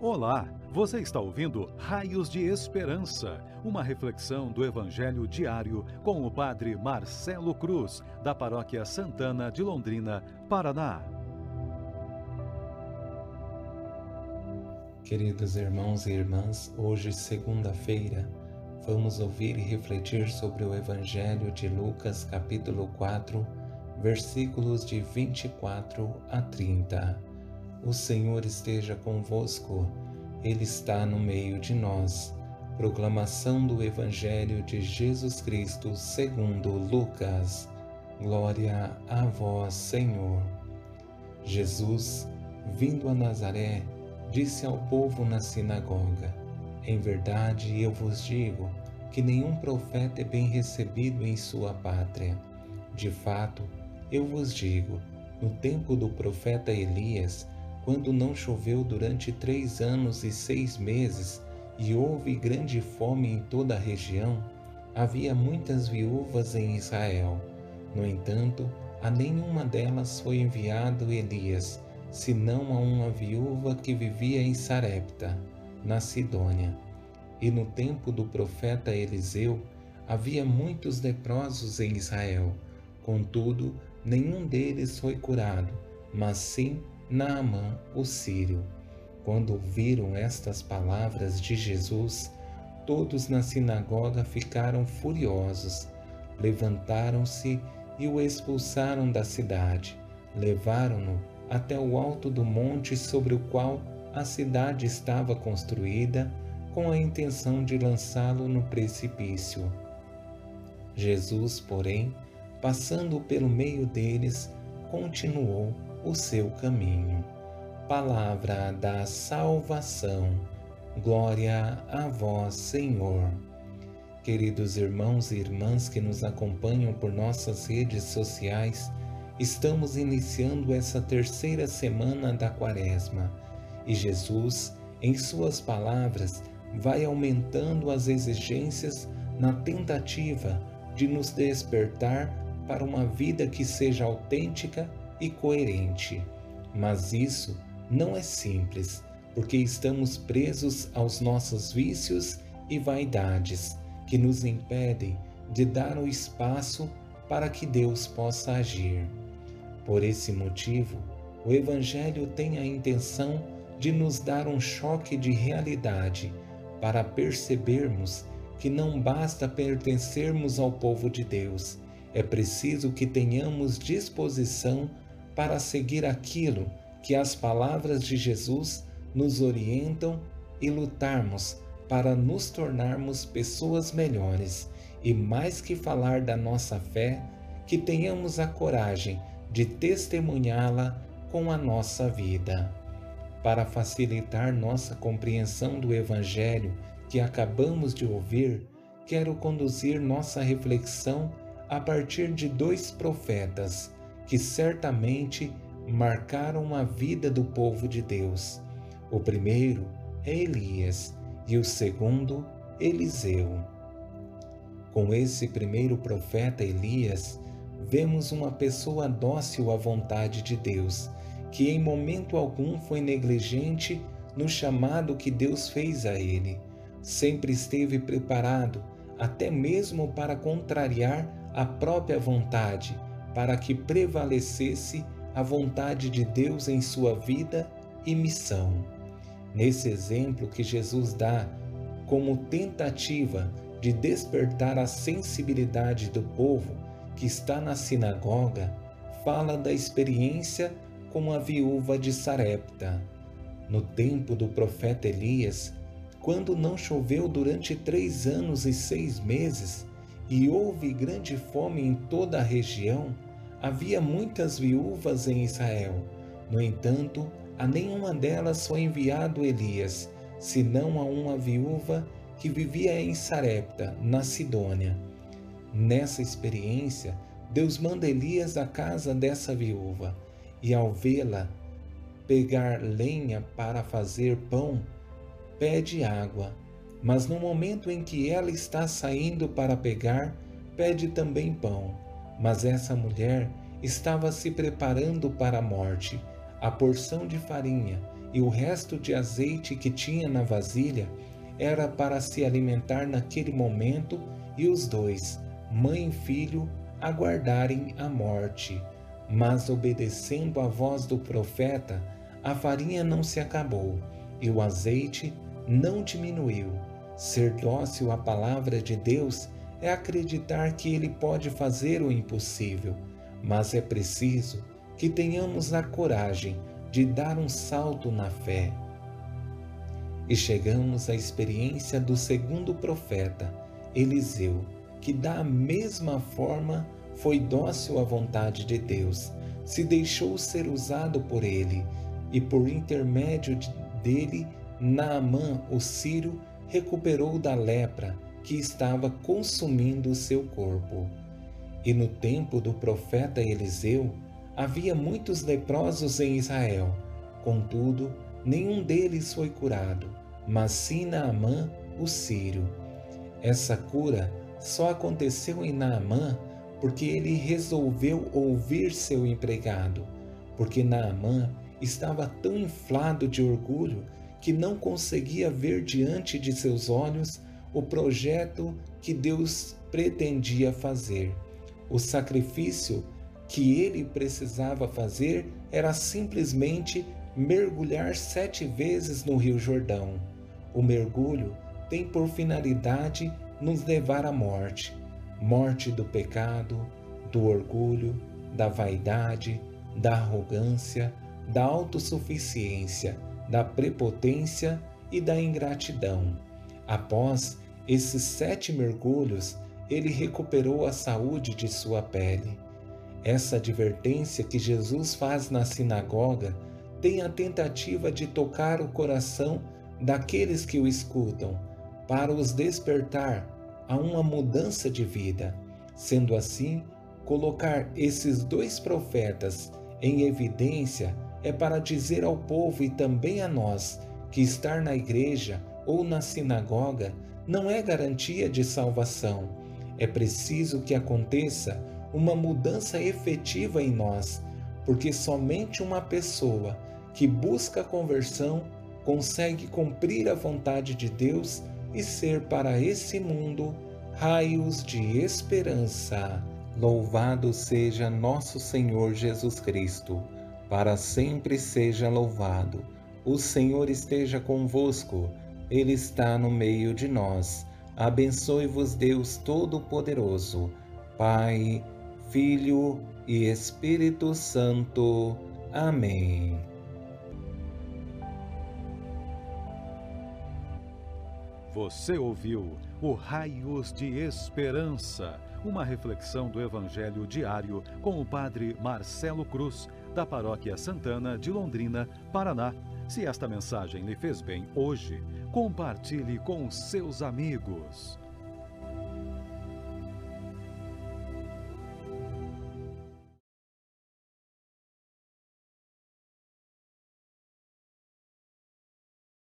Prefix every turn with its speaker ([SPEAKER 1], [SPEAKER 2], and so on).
[SPEAKER 1] Olá, você está ouvindo Raios de Esperança, uma reflexão do Evangelho diário com o Padre Marcelo Cruz, da Paróquia Santana de Londrina, Paraná.
[SPEAKER 2] Queridos irmãos e irmãs, hoje, segunda-feira, vamos ouvir e refletir sobre o Evangelho de Lucas, capítulo 4, versículos de 24 a 30. O Senhor esteja convosco, Ele está no meio de nós. Proclamação do Evangelho de Jesus Cristo segundo Lucas. Glória a vós, Senhor. Jesus, vindo a Nazaré, disse ao povo na sinagoga: Em verdade eu vos digo que nenhum profeta é bem recebido em sua pátria. De fato, eu vos digo, no tempo do profeta Elias, quando não choveu durante três anos e seis meses e houve grande fome em toda a região, havia muitas viúvas em Israel. No entanto, a nenhuma delas foi enviado Elias, senão a uma viúva que vivia em Sarepta, na Sidônia. E no tempo do profeta Eliseu, havia muitos leprosos em Israel. Contudo, nenhum deles foi curado, mas sim Naamã, o sírio. Quando ouviram estas palavras de Jesus, todos na sinagoga ficaram furiosos. Levantaram-se e o expulsaram da cidade. Levaram-no até o alto do monte sobre o qual a cidade estava construída, com a intenção de lançá-lo no precipício. Jesus, porém, passando pelo meio deles, continuou o seu caminho. Palavra da salvação. Glória a vós, Senhor. Queridos irmãos e irmãs que nos acompanham por nossas redes sociais, estamos iniciando essa terceira semana da Quaresma e Jesus, em Suas palavras, vai aumentando as exigências na tentativa de nos despertar para uma vida que seja autêntica e coerente. Mas isso não é simples, porque estamos presos aos nossos vícios e vaidades que nos impedem de dar o espaço para que Deus possa agir. Por esse motivo, o Evangelho tem a intenção de nos dar um choque de realidade para percebermos que não basta pertencermos ao povo de Deus, é preciso que tenhamos disposição para seguir aquilo que as palavras de Jesus nos orientam e lutarmos para nos tornarmos pessoas melhores e mais que falar da nossa fé, que tenhamos a coragem de testemunhá-la com a nossa vida. Para facilitar nossa compreensão do Evangelho que acabamos de ouvir, quero conduzir nossa reflexão a partir de dois profetas que certamente marcaram a vida do povo de Deus. O primeiro é Elias e o segundo, Eliseu. Com esse primeiro profeta Elias, vemos uma pessoa dócil à vontade de Deus, que em momento algum foi negligente no chamado que Deus fez a ele. Sempre esteve preparado, até mesmo para contrariar a própria vontade para que prevalecesse a vontade de Deus em sua vida e missão. Nesse exemplo que Jesus dá como tentativa de despertar a sensibilidade do povo que está na sinagoga, fala da experiência com a viúva de Sarepta. No tempo do profeta Elias, quando não choveu durante três anos e seis meses, e houve grande fome em toda a região, Havia muitas viúvas em Israel. No entanto, a nenhuma delas foi enviado Elias, senão a uma viúva que vivia em Sarepta, na Sidônia. Nessa experiência, Deus manda Elias à casa dessa viúva, e ao vê-la pegar lenha para fazer pão, pede água. Mas no momento em que ela está saindo para pegar, pede também pão. Mas essa mulher estava se preparando para a morte. A porção de farinha e o resto de azeite que tinha na vasilha era para se alimentar naquele momento e os dois, mãe e filho, aguardarem a morte. Mas obedecendo à voz do profeta, a farinha não se acabou e o azeite não diminuiu. Ser dócil à palavra de Deus é acreditar que Ele pode fazer o impossível, mas é preciso que tenhamos a coragem de dar um salto na fé. E chegamos à experiência do segundo profeta, Eliseu, que da mesma forma foi dócil à vontade de Deus, se deixou ser usado por ele, e por intermédio dele, Naamã, o sírio, recuperou da lepra que estava consumindo o seu corpo. E no tempo do profeta Eliseu, havia muitos leprosos em Israel. Contudo, nenhum deles foi curado, mas sim Naamã, o sírio. Essa cura só aconteceu em Naamã porque ele resolveu ouvir seu empregado, porque Naamã estava tão inflado de orgulho que não conseguia ver diante de seus olhos o projeto que Deus pretendia fazer. O sacrifício que ele precisava fazer era simplesmente mergulhar sete vezes no Rio Jordão. O mergulho tem por finalidade nos levar à morte morte do pecado, do orgulho, da vaidade, da arrogância, da autossuficiência, da prepotência e da ingratidão. Após esses sete mergulhos, ele recuperou a saúde de sua pele. Essa advertência que Jesus faz na sinagoga tem a tentativa de tocar o coração daqueles que o escutam, para os despertar a uma mudança de vida. Sendo assim, colocar esses dois profetas em evidência é para dizer ao povo e também a nós que estar na igreja ou na sinagoga não é garantia de salvação. É preciso que aconteça uma mudança efetiva em nós, porque somente uma pessoa que busca a conversão consegue cumprir a vontade de Deus e ser para esse mundo raios de esperança. Louvado seja nosso Senhor Jesus Cristo, para sempre seja louvado. O Senhor esteja convosco, Ele está no meio de nós. Abençoe-vos, Deus Todo-Poderoso, Pai, Filho e Espírito Santo. Amém.
[SPEAKER 1] Você ouviu o Raios de Esperança, uma reflexão do Evangelho diário com o Padre Marcelo Cruz, da Paróquia Santana de Londrina, Paraná. Se esta mensagem lhe fez bem hoje, compartilhe com seus amigos.